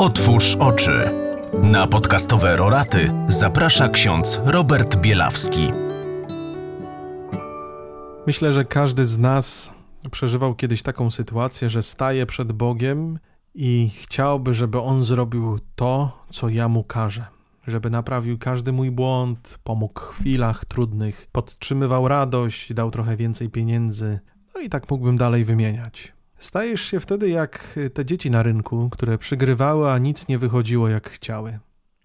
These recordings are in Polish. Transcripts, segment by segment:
Otwórz oczy. Na podcastowe roraty zaprasza ksiądz Robert Bielawski. Myślę, że każdy z nas przeżywał kiedyś taką sytuację, że staje przed Bogiem i chciałby, żeby On zrobił to, co ja mu każę. Żeby naprawił każdy mój błąd, pomógł w chwilach trudnych, podtrzymywał radość, dał trochę więcej pieniędzy. No i tak mógłbym dalej wymieniać. Stajesz się wtedy jak te dzieci na rynku, które przygrywały, a nic nie wychodziło jak chciały.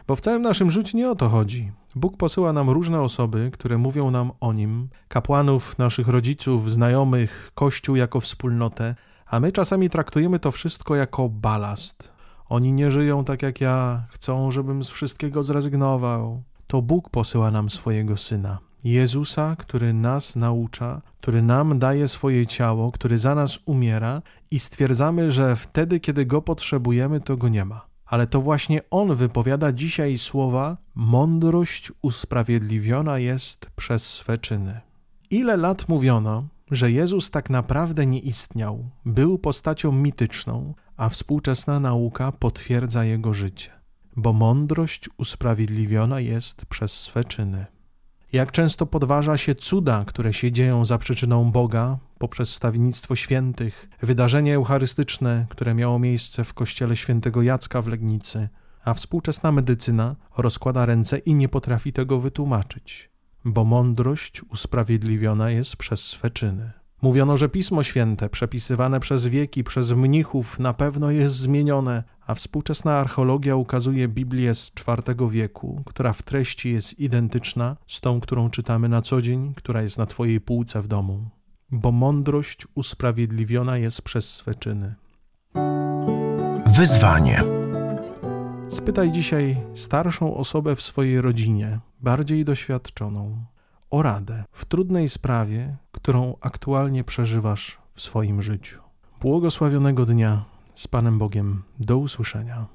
Bo w całym naszym życiu nie o to chodzi. Bóg posyła nam różne osoby, które mówią nam o Nim, kapłanów, naszych rodziców, znajomych, Kościół jako wspólnotę, a my czasami traktujemy to wszystko jako balast. Oni nie żyją tak jak ja, chcą, żebym z wszystkiego zrezygnował. To Bóg posyła nam swojego Syna, Jezusa, który nas naucza, który nam daje swoje ciało, który za nas umiera i stwierdzamy, że wtedy, kiedy Go potrzebujemy, to Go nie ma. Ale to właśnie On wypowiada dzisiaj słowa: Mądrość usprawiedliwiona jest przez swe czyny. Ile lat mówiono, że Jezus tak naprawdę nie istniał, był postacią mityczną, a współczesna nauka potwierdza jego życie, bo mądrość usprawiedliwiona jest przez swe czyny. Jak często podważa się cuda, które się dzieją za przyczyną Boga poprzez stawiennictwo świętych, wydarzenie eucharystyczne, które miało miejsce w kościele świętego Jacka w Legnicy, a współczesna medycyna rozkłada ręce i nie potrafi tego wytłumaczyć, bo mądrość usprawiedliwiona jest przez swe czyny. Mówiono, że Pismo Święte, przepisywane przez wieki przez mnichów, na pewno jest zmienione, a współczesna archeologia ukazuje Biblię z IV wieku, która w treści jest identyczna z tą, którą czytamy na co dzień, która jest na Twojej półce w domu. Bo mądrość usprawiedliwiona jest przez swe czyny. Wyzwanie. Spytaj dzisiaj starszą osobę w swojej rodzinie, bardziej doświadczoną, o radę w trudnej sprawie, którą aktualnie przeżywasz w swoim życiu. Błogosławionego dnia z Panem Bogiem. Do usłyszenia.